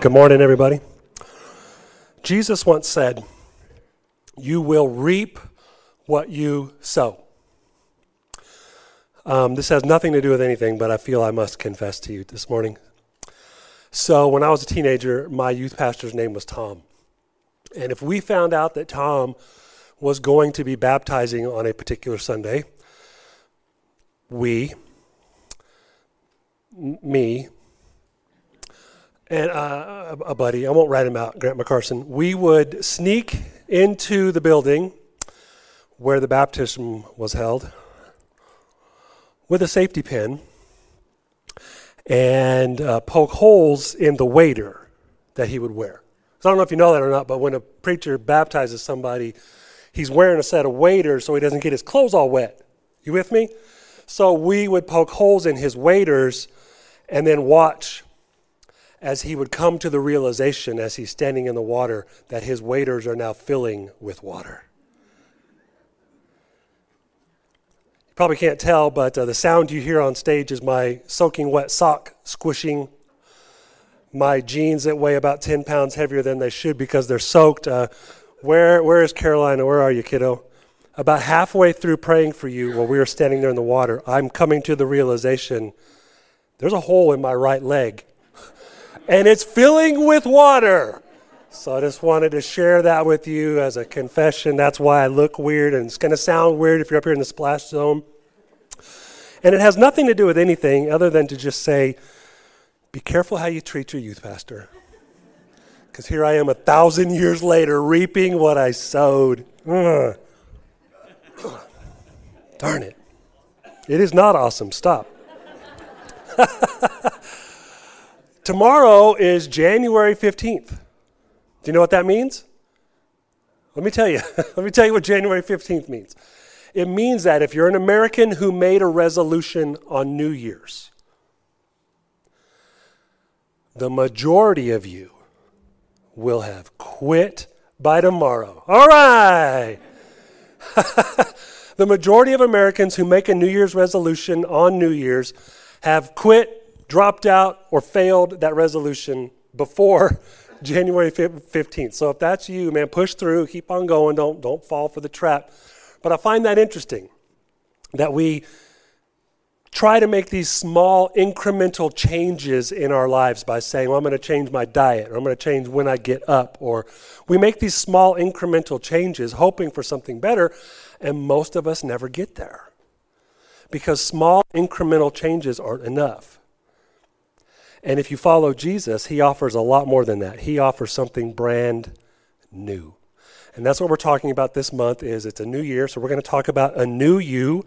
Good morning, everybody. Jesus once said, You will reap what you sow. Um, this has nothing to do with anything, but I feel I must confess to you this morning. So, when I was a teenager, my youth pastor's name was Tom. And if we found out that Tom was going to be baptizing on a particular Sunday, we, m- me, and uh, a buddy, I won't write him out, Grant McCarson, we would sneak into the building where the baptism was held with a safety pin and uh, poke holes in the waiter that he would wear. So I don't know if you know that or not, but when a preacher baptizes somebody, he's wearing a set of waders so he doesn't get his clothes all wet. You with me? So we would poke holes in his waders and then watch as he would come to the realization as he's standing in the water that his waders are now filling with water. You probably can't tell, but uh, the sound you hear on stage is my soaking wet sock squishing my jeans that weigh about 10 pounds heavier than they should because they're soaked. Uh, where, where is Carolina? Where are you, kiddo? About halfway through praying for you while we were standing there in the water, I'm coming to the realization there's a hole in my right leg and it's filling with water. So I just wanted to share that with you as a confession. That's why I look weird, and it's going to sound weird if you're up here in the splash zone. And it has nothing to do with anything other than to just say, be careful how you treat your youth pastor. Because here I am a thousand years later reaping what I sowed. Darn it. It is not awesome. Stop. Tomorrow is January 15th. Do you know what that means? Let me tell you. Let me tell you what January 15th means. It means that if you're an American who made a resolution on New Year's, the majority of you will have quit by tomorrow. All right. the majority of Americans who make a New Year's resolution on New Year's have quit dropped out or failed that resolution before January 15th. So if that's you, man, push through, keep on going, don't, don't fall for the trap. But I find that interesting that we try to make these small incremental changes in our lives by saying, well, I'm going to change my diet, or I'm going to change when I get up, or we make these small incremental changes hoping for something better, and most of us never get there because small incremental changes aren't enough. And if you follow Jesus, he offers a lot more than that. He offers something brand new. And that's what we're talking about this month is it's a new year, so we're going to talk about a new you.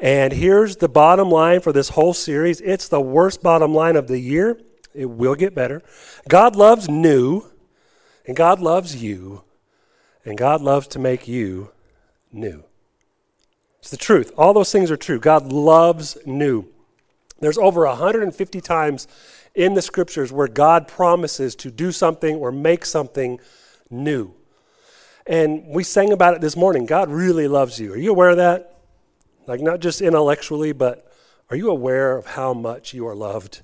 And here's the bottom line for this whole series. It's the worst bottom line of the year. It will get better. God loves new, and God loves you, and God loves to make you new. It's the truth. All those things are true. God loves new. There's over 150 times in the scriptures where God promises to do something or make something new. And we sang about it this morning. God really loves you. Are you aware of that? Like, not just intellectually, but are you aware of how much you are loved?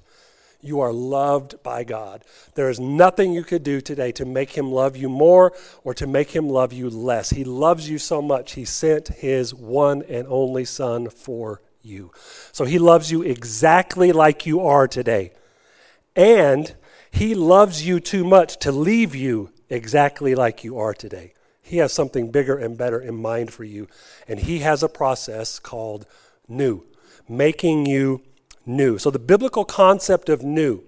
You are loved by God. There is nothing you could do today to make him love you more or to make him love you less. He loves you so much, he sent his one and only Son for you. So he loves you exactly like you are today. And He loves you too much to leave you exactly like you are today. He has something bigger and better in mind for you. And He has a process called new, making you new. So, the biblical concept of new,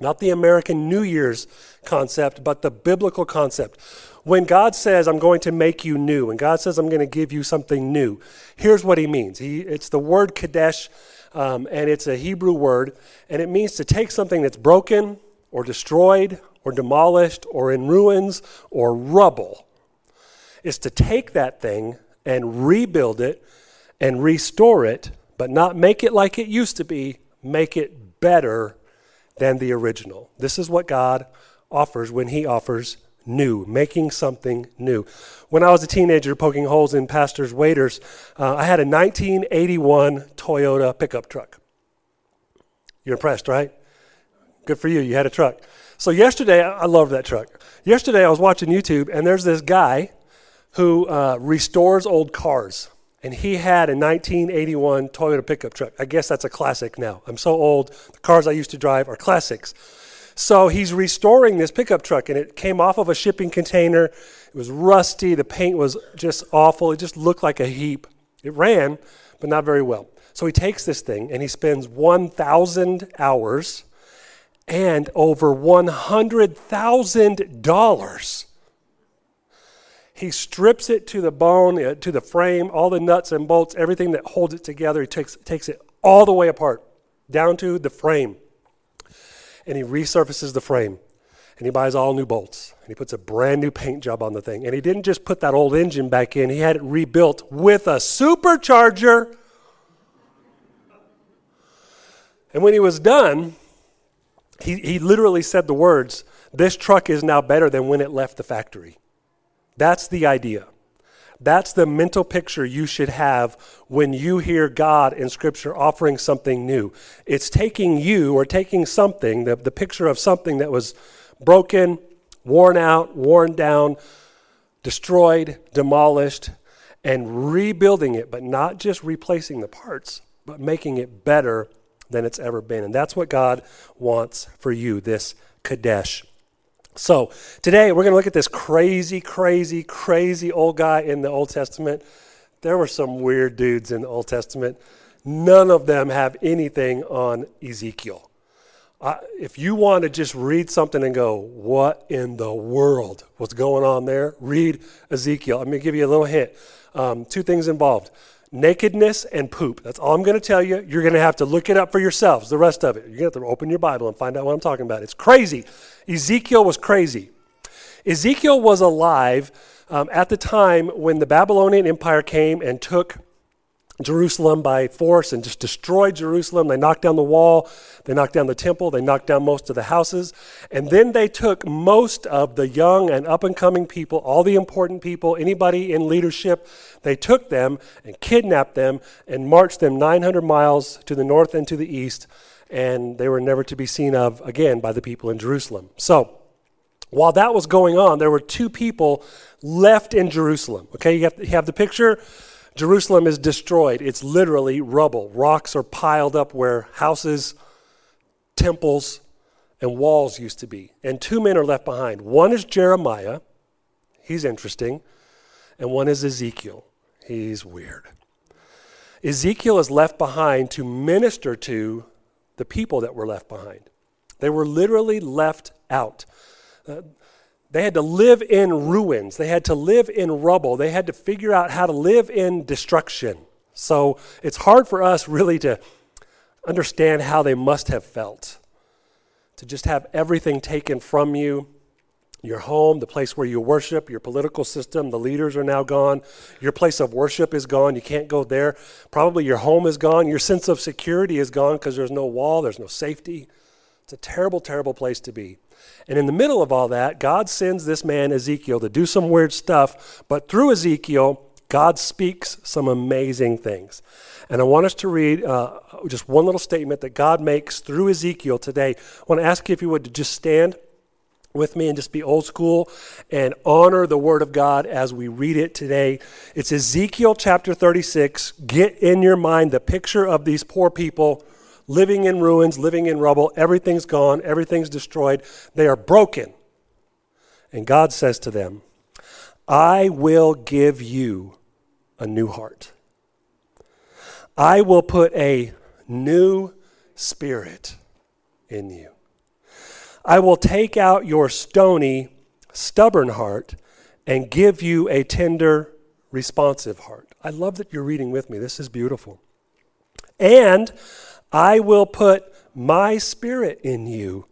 not the American New Year's concept, but the biblical concept. When God says, I'm going to make you new, and God says, I'm going to give you something new, here's what He means. He, it's the word chadash um, and it's a Hebrew word, and it means to take something that's broken or destroyed or demolished or in ruins or rubble. Is to take that thing and rebuild it and restore it, but not make it like it used to be, make it better than the original. This is what God offers when He offers new, making something new. When I was a teenager poking holes in pastors' waders, uh, I had a 1981 Toyota pickup truck. You're impressed, right? Good for you. You had a truck. So yesterday, I love that truck. Yesterday, I was watching YouTube, and there's this guy who uh, restores old cars. And he had a 1981 Toyota pickup truck. I guess that's a classic now. I'm so old. The cars I used to drive are classics. So he's restoring this pickup truck, and it came off of a shipping container. It was rusty. The paint was just awful. It just looked like a heap. It ran, but not very well. So he takes this thing and he spends 1,000 hours and over $100,000. He strips it to the bone, uh, to the frame, all the nuts and bolts, everything that holds it together. He takes, takes it all the way apart, down to the frame. And he resurfaces the frame. And he buys all new bolts. And he puts a brand new paint job on the thing. And he didn't just put that old engine back in, he had it rebuilt with a supercharger. And when he was done, he, he literally said the words, This truck is now better than when it left the factory. That's the idea. That's the mental picture you should have when you hear God in Scripture offering something new. It's taking you or taking something, the, the picture of something that was broken, worn out, worn down, destroyed, demolished, and rebuilding it, but not just replacing the parts, but making it better than it's ever been. And that's what God wants for you, this chadash. So, today we're going to look at this crazy, crazy, crazy old guy in the Old Testament. There were some weird dudes in the Old Testament. None of them have anything on Ezekiel. Uh, if you want to just read something and go, what in the world? What's going on there? Read Ezekiel. I'm going to give you a little hint. Um, two things involved nakedness and poop. That's all I'm going to tell you. You're going to have to look it up for yourselves, the rest of it. You're going to have to open your Bible and find out what I'm talking about. It's crazy. Ezekiel was crazy. Ezekiel was alive um, at the time when the Babylonian Empire came and took Jerusalem by force and just destroyed Jerusalem. They knocked down the wall, they knocked down the temple, they knocked down most of the houses, and then they took most of the young and up and coming people, all the important people, anybody in leadership, they took them and kidnapped them and marched them 900 miles to the north and to the east, and they were never to be seen of again by the people in Jerusalem. So, while that was going on, there were two people left in Jerusalem. Okay, you have, you have the picture Jerusalem is destroyed. It's literally rubble. Rocks are piled up where houses, temples, and walls used to be. And two men are left behind. One is Jeremiah. He's interesting. And one is Ezekiel. He's weird. Ezekiel is left behind to minister to the people that were left behind. They were literally left out. Uh, they had to live in ruins. They had to live in rubble. They had to figure out how to live in destruction. So it's hard for us really to understand how they must have felt. To just have everything taken from you your home, the place where you worship, your political system, the leaders are now gone. Your place of worship is gone. You can't go there. Probably your home is gone. Your sense of security is gone because there's no wall, there's no safety. It's a terrible, terrible place to be. And in the middle of all that, God sends this man, Ezekiel, to do some weird stuff. But through Ezekiel, God speaks some amazing things. And I want us to read uh, just one little statement that God makes through Ezekiel today. I want to ask you if you would just stand with me and just be old school and honor the Word of God as we read it today. It's Ezekiel chapter 36. Get in your mind the picture of these poor people living in ruins, living in rubble. Everything's gone, everything's destroyed. They are broken. And God says to them, I will give you a new heart. I will put a new spirit in you. I will take out your stony, stubborn heart and give you a tender, responsive heart. I love that you're reading with me. This is beautiful. And I will put my spirit in you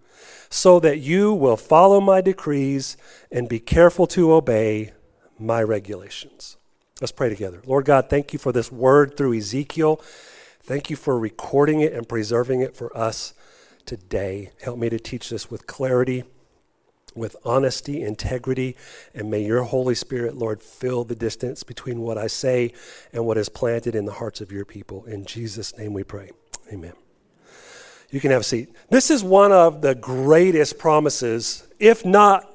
so that you will follow my decrees and be careful to obey my regulations. Let's pray together. Lord God, thank you for this word through Ezekiel. Thank you for recording it and preserving it for us today. Help me to teach this with clarity, with honesty, integrity, and may your Holy Spirit, Lord, fill the distance between what I say and what is planted in the hearts of your people. In Jesus' name we pray. Amen. You can have a seat. This is one of the greatest promises, if not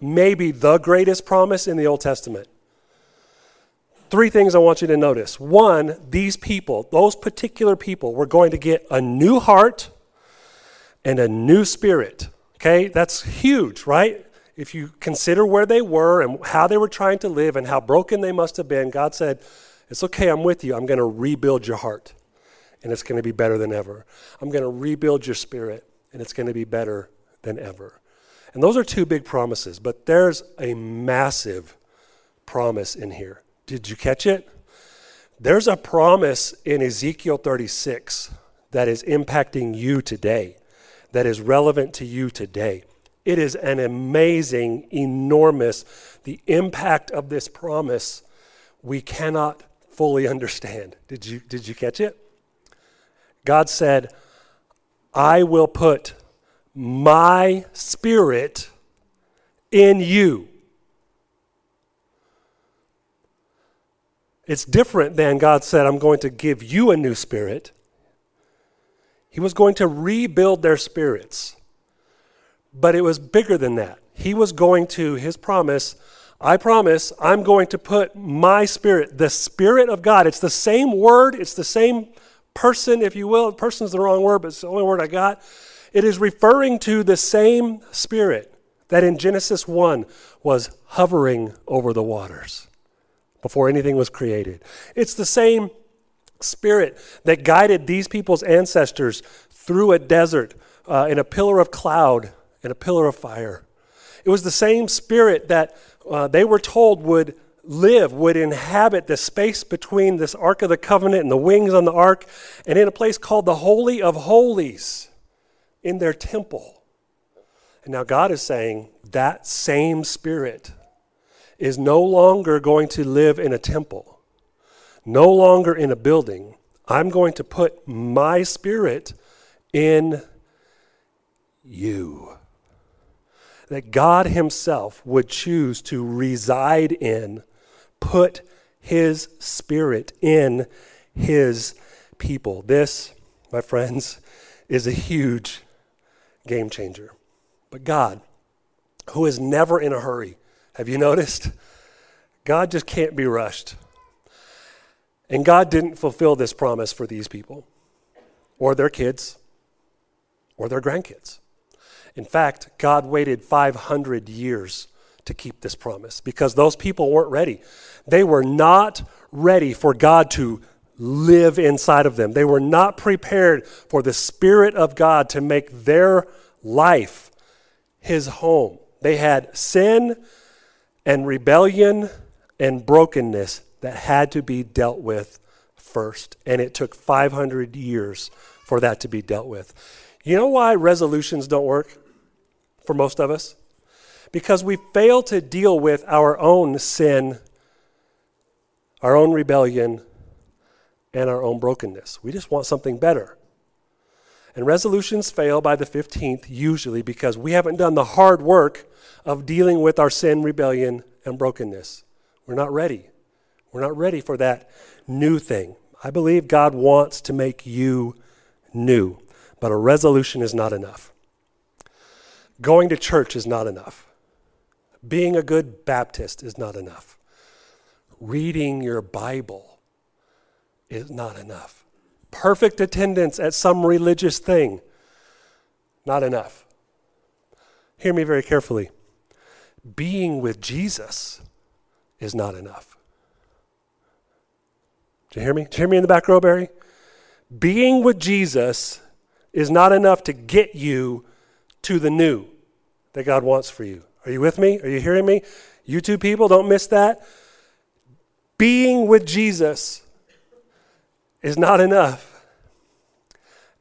maybe the greatest promise in the Old Testament. Three things I want you to notice. One, these people, those particular people, were going to get a new heart and a new spirit. Okay, that's huge, right? If you consider where they were and how they were trying to live and how broken they must have been, God said, It's okay, I'm with you. I'm going to rebuild your heart, and it's going to be better than ever. I'm going to rebuild your spirit, and it's going to be better than ever. And those are two big promises, but there's a massive promise in here. Did you catch it? There's a promise in Ezekiel 36 that is impacting you today, that is relevant to you today. It is an amazing, enormous, the impact of this promise we cannot fully understand. Did you, did you catch it? God said, I will put my spirit in you. It's different than God said, I'm going to give you a new spirit. He was going to rebuild their spirits. But it was bigger than that. He was going to, his promise, I promise, I'm going to put my spirit, the spirit of God. It's the same word, it's the same person, if you will. Person's the wrong word, but it's the only word I got. It is referring to the same spirit that in Genesis 1 was hovering over the waters before anything was created. It's the same spirit that guided these people's ancestors through a desert uh, in a pillar of cloud and a pillar of fire. It was the same spirit that uh, they were told would live, would inhabit the space between this Ark of the Covenant and the wings on the ark, and in a place called the Holy of Holies in their temple. And now God is saying that same spirit is no longer going to live in a temple, no longer in a building. I'm going to put my spirit in you that God Himself would choose to reside in, put His Spirit in His people. This, my friends, is a huge game changer. But God, who is never in a hurry, have you noticed? God just can't be rushed. And God didn't fulfill this promise for these people, or their kids, or their grandkids. In fact, God waited 500 years to keep this promise because those people weren't ready. They were not ready for God to live inside of them. They were not prepared for the Spirit of God to make their life his home. They had sin and rebellion and brokenness that had to be dealt with first. And it took 500 years for that to be dealt with. You know why resolutions don't work for most of us? Because we fail to deal with our own sin, our own rebellion, and our own brokenness. We just want something better. And resolutions fail by the 15th, usually because we haven't done the hard work of dealing with our sin, rebellion, and brokenness. We're not ready. We're not ready for that new thing. I believe God wants to make you new. But a resolution is not enough. Going to church is not enough. Being a good Baptist is not enough. Reading your Bible is not enough. Perfect attendance at some religious thing, not enough. Hear me very carefully. Being with Jesus is not enough. Do you hear me? Do you hear me in the back row, Barry? Being with Jesus is not enough to get you to the new that God wants for you. Are you with me? Are you hearing me? You two people, don't miss that. Being with Jesus is not enough.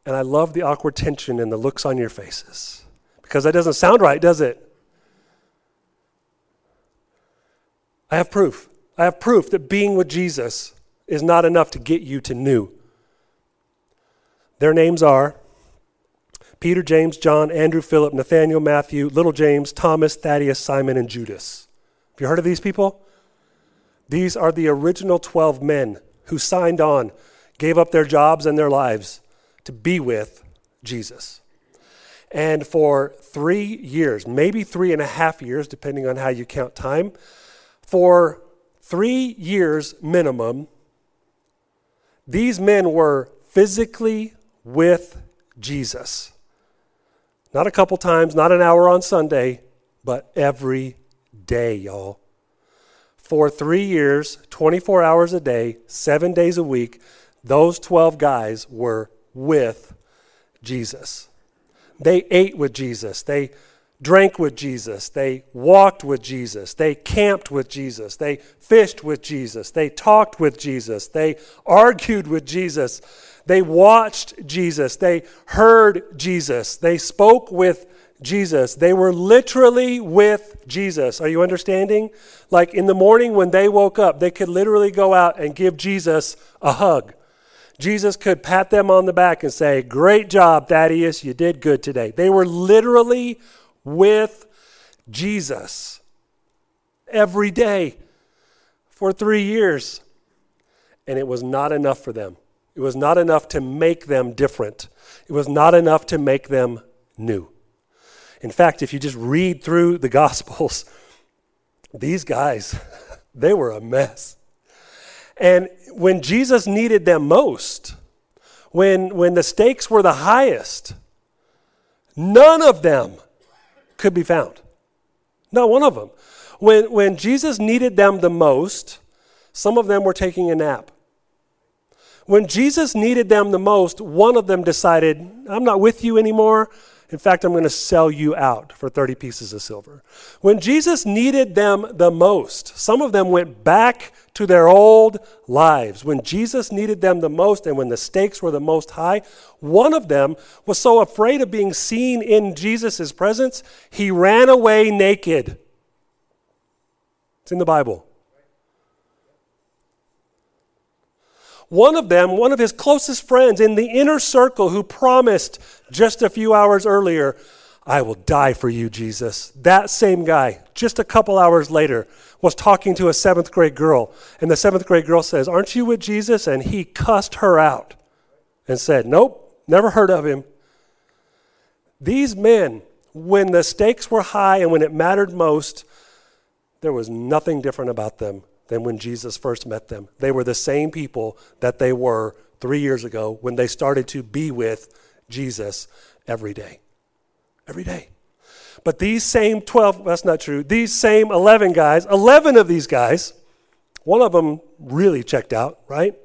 And I love the awkward tension and the looks on your faces because that doesn't sound right, does it? I have proof. I have proof that being with Jesus is not enough to get you to new. Their names are Peter, James, John, Andrew, Philip, Nathaniel, Matthew, little James, Thomas, Thaddeus, Simon, and Judas. Have you heard of these people? These are the original 12 men who signed on, gave up their jobs and their lives to be with Jesus. And for three years, maybe three and a half years, depending on how you count time, for three years minimum, these men were physically with Jesus. Not a couple times, not an hour on Sunday, but every day, y'all. For three years, 24 hours a day, seven days a week, those 12 guys were with Jesus. They ate with Jesus. They drank with Jesus. They walked with Jesus. They camped with Jesus. They fished with Jesus. They talked with Jesus. They argued with Jesus. They watched Jesus. They heard Jesus. They spoke with Jesus. They were literally with Jesus. Are you understanding? Like in the morning when they woke up, they could literally go out and give Jesus a hug. Jesus could pat them on the back and say, Great job, Thaddeus, you did good today. They were literally with Jesus every day for three years. And it was not enough for them. It was not enough to make them different. It was not enough to make them new. In fact, if you just read through the Gospels, these guys, they were a mess. And when Jesus needed them most, when, when the stakes were the highest, none of them could be found. Not one of them. When, when Jesus needed them the most, some of them were taking a nap. When Jesus needed them the most, one of them decided, I'm not with you anymore. In fact, I'm going to sell you out for 30 pieces of silver. When Jesus needed them the most, some of them went back to their old lives. When Jesus needed them the most and when the stakes were the most high, one of them was so afraid of being seen in Jesus' presence, he ran away naked. It's in the Bible. One of them, one of his closest friends in the inner circle who promised just a few hours earlier, I will die for you, Jesus. That same guy, just a couple hours later, was talking to a seventh grade girl. And the seventh grade girl says, Aren't you with Jesus? And he cussed her out and said, Nope, never heard of him. These men, when the stakes were high and when it mattered most, there was nothing different about them than when Jesus first met them. They were the same people that they were three years ago when they started to be with Jesus every day. Every day. But these same 12, that's not true, these same 11 guys, 11 of these guys, one of them really checked out, right?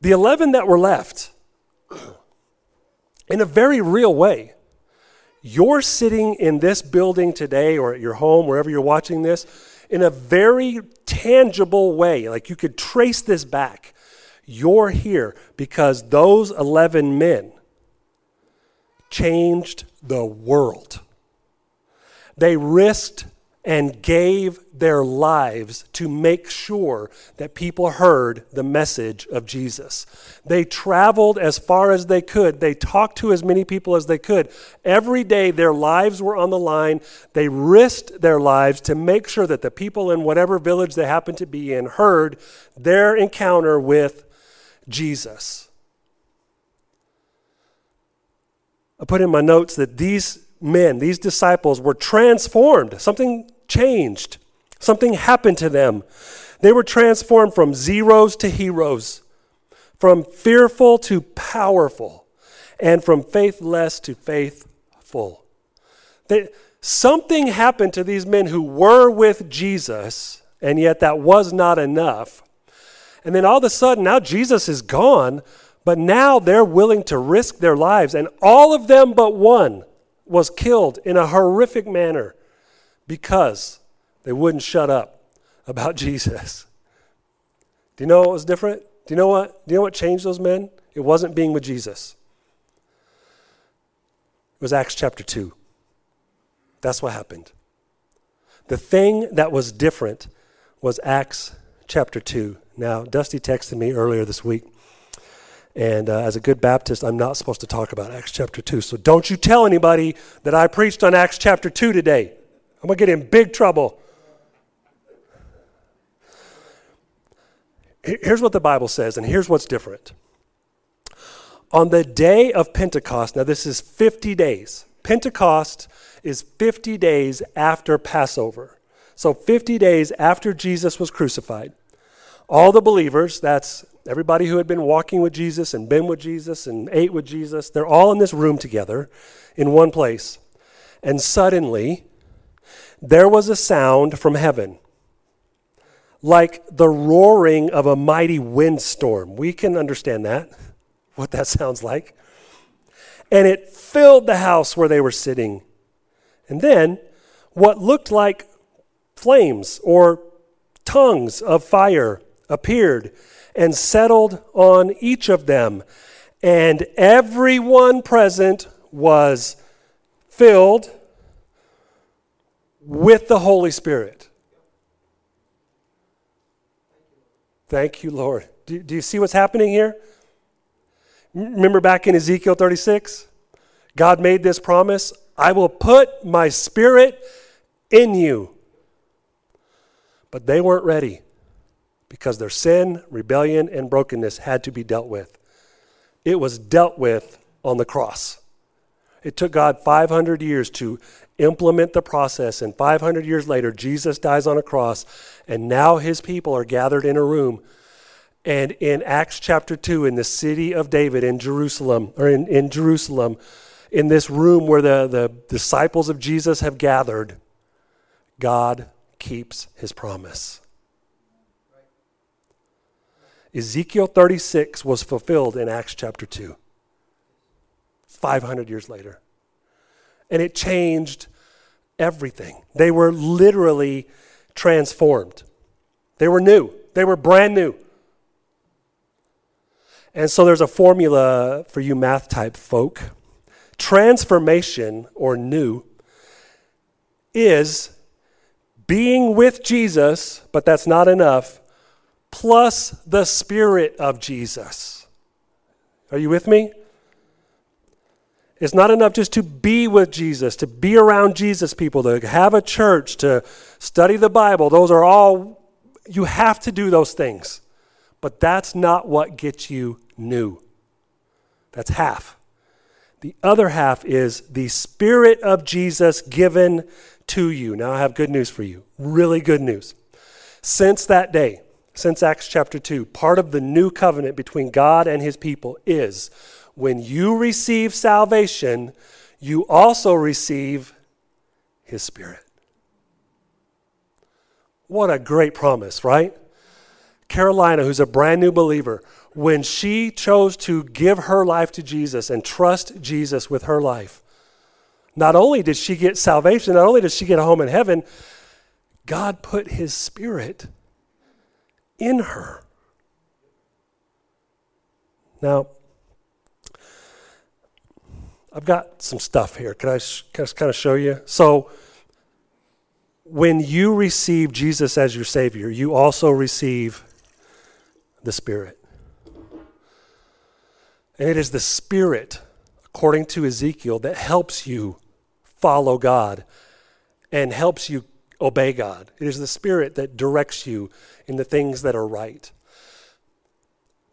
The 11 that were left, in a very real way, you're sitting in this building today or at your home, wherever you're watching this, in a very tangible way. Like you could trace this back. You're here because those 11 men changed the world. They risked and gave their lives to make sure that people heard the message of Jesus. They traveled as far as they could. They talked to as many people as they could. Every day, their lives were on the line. They risked their lives to make sure that the people in whatever village they happened to be in heard their encounter with Jesus. I put in my notes that these men, these disciples, were transformed. Something changed. Something happened to them. They were transformed from zeros to heroes, from fearful to powerful, and from faithless to faithful. They, something happened to these men who were with Jesus, and yet that was not enough. And then all of a sudden, now Jesus is gone, but now they're willing to risk their lives. And all of them but one was killed in a horrific manner because they wouldn't shut up about Jesus. Do you know what was different? Do you know what? Do you know what changed those men? It wasn't being with Jesus. It was Acts chapter 2. That's what happened. The thing that was different was Acts chapter 2. Now, Dusty texted me earlier this week, and uh, as a good Baptist, I'm not supposed to talk about Acts chapter 2. So don't you tell anybody that I preached on Acts chapter 2 today. I'm going to get in big trouble. Here's what the Bible says, and here's what's different. On the day of Pentecost, now this is 50 days. Pentecost is 50 days after Passover. So 50 days after Jesus was crucified. All the believers, that's everybody who had been walking with Jesus and been with Jesus and ate with Jesus, they're all in this room together in one place. And suddenly, there was a sound from heaven like the roaring of a mighty windstorm. We can understand that, what that sounds like. And it filled the house where they were sitting. And then what looked like flames or tongues of fire appeared and settled on each of them. And everyone present was filled with the Holy Spirit. Thank you, Lord. Do, do you see what's happening here? Remember back in Ezekiel 36? God made this promise I will put my spirit in you. But they weren't ready because their sin, rebellion, and brokenness had to be dealt with. It was dealt with on the cross. It took God 500 years to implement the process, and 500 years later, Jesus dies on a cross, and now his people are gathered in a room. And in Acts chapter 2, in the city of David in Jerusalem, or in, in Jerusalem, in this room where the, the disciples of Jesus have gathered, God keeps his promise. Ezekiel 36 was fulfilled in Acts chapter 2, 500 years later. And it changed everything. They were literally transformed. They were new, they were brand new. And so there's a formula for you math type folk. Transformation or new is being with Jesus, but that's not enough, plus the Spirit of Jesus. Are you with me? It's not enough just to be with Jesus, to be around Jesus people, to have a church, to study the Bible. Those are all, you have to do those things. But that's not what gets you new. That's half. The other half is the Spirit of Jesus given to you. Now, I have good news for you. Really good news. Since that day, since Acts chapter 2, part of the new covenant between God and his people is when you receive salvation, you also receive His Spirit. What a great promise, right? Carolina, who's a brand new believer, when she chose to give her life to Jesus and trust Jesus with her life, not only did she get salvation, not only did she get a home in heaven, God put His Spirit in her. Now, I've got some stuff here. Can I, I kind of show you? So, when you receive Jesus as your Savior, you also receive the Spirit. And it is the Spirit, according to Ezekiel, that helps you follow God and helps you obey God. It is the Spirit that directs you in the things that are right.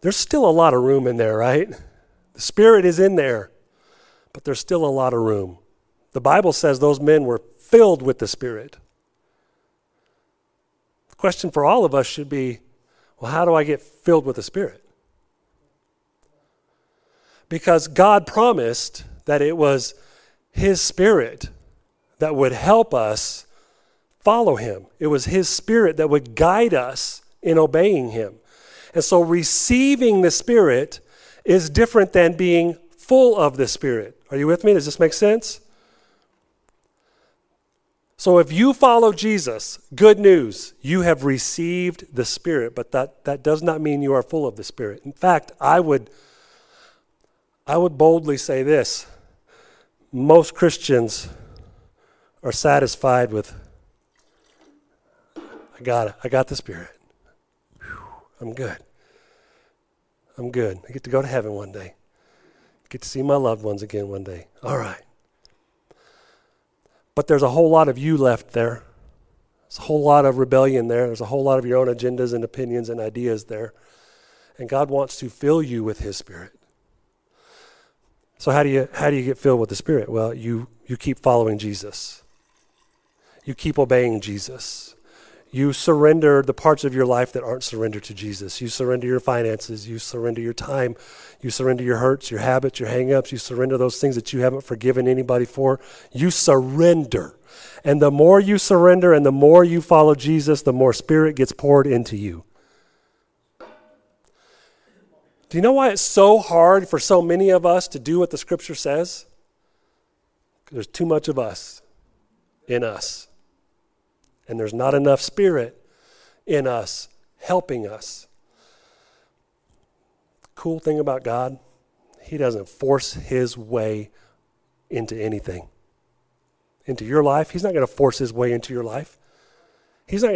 There's still a lot of room in there, right? The Spirit is in there but there's still a lot of room. The Bible says those men were filled with the Spirit. The question for all of us should be well, how do I get filled with the Spirit? Because God promised that it was His Spirit that would help us follow Him. It was His Spirit that would guide us in obeying Him. And so receiving the Spirit is different than being full of the Spirit. Are you with me? Does this make sense? So if you follow Jesus, good news, you have received the Spirit, but that, that does not mean you are full of the Spirit. In fact, I would I would boldly say this. Most Christians are satisfied with I got it. I got the Spirit. Whew, I'm good. I'm good. I get to go to heaven one day. Get to see my loved ones again one day. All right. But there's a whole lot of you left there. There's a whole lot of rebellion there. There's a whole lot of your own agendas and opinions and ideas there. And God wants to fill you with His Spirit. So how do you how do you get filled with the Spirit? Well, you you keep following Jesus. You keep obeying Jesus. You surrender the parts of your life that aren't surrendered to Jesus. You surrender your finances. You surrender your time. You surrender your hurts, your habits, your hangups. You surrender those things that you haven't forgiven anybody for. You surrender. And the more you surrender and the more you follow Jesus, the more Spirit gets poured into you. Do you know why it's so hard for so many of us to do what the Scripture says? There's too much of us in us and there's not enough spirit in us helping us. Cool thing about God, He doesn't force His way into anything. Into your life, He's not going to force His way into your life. He's not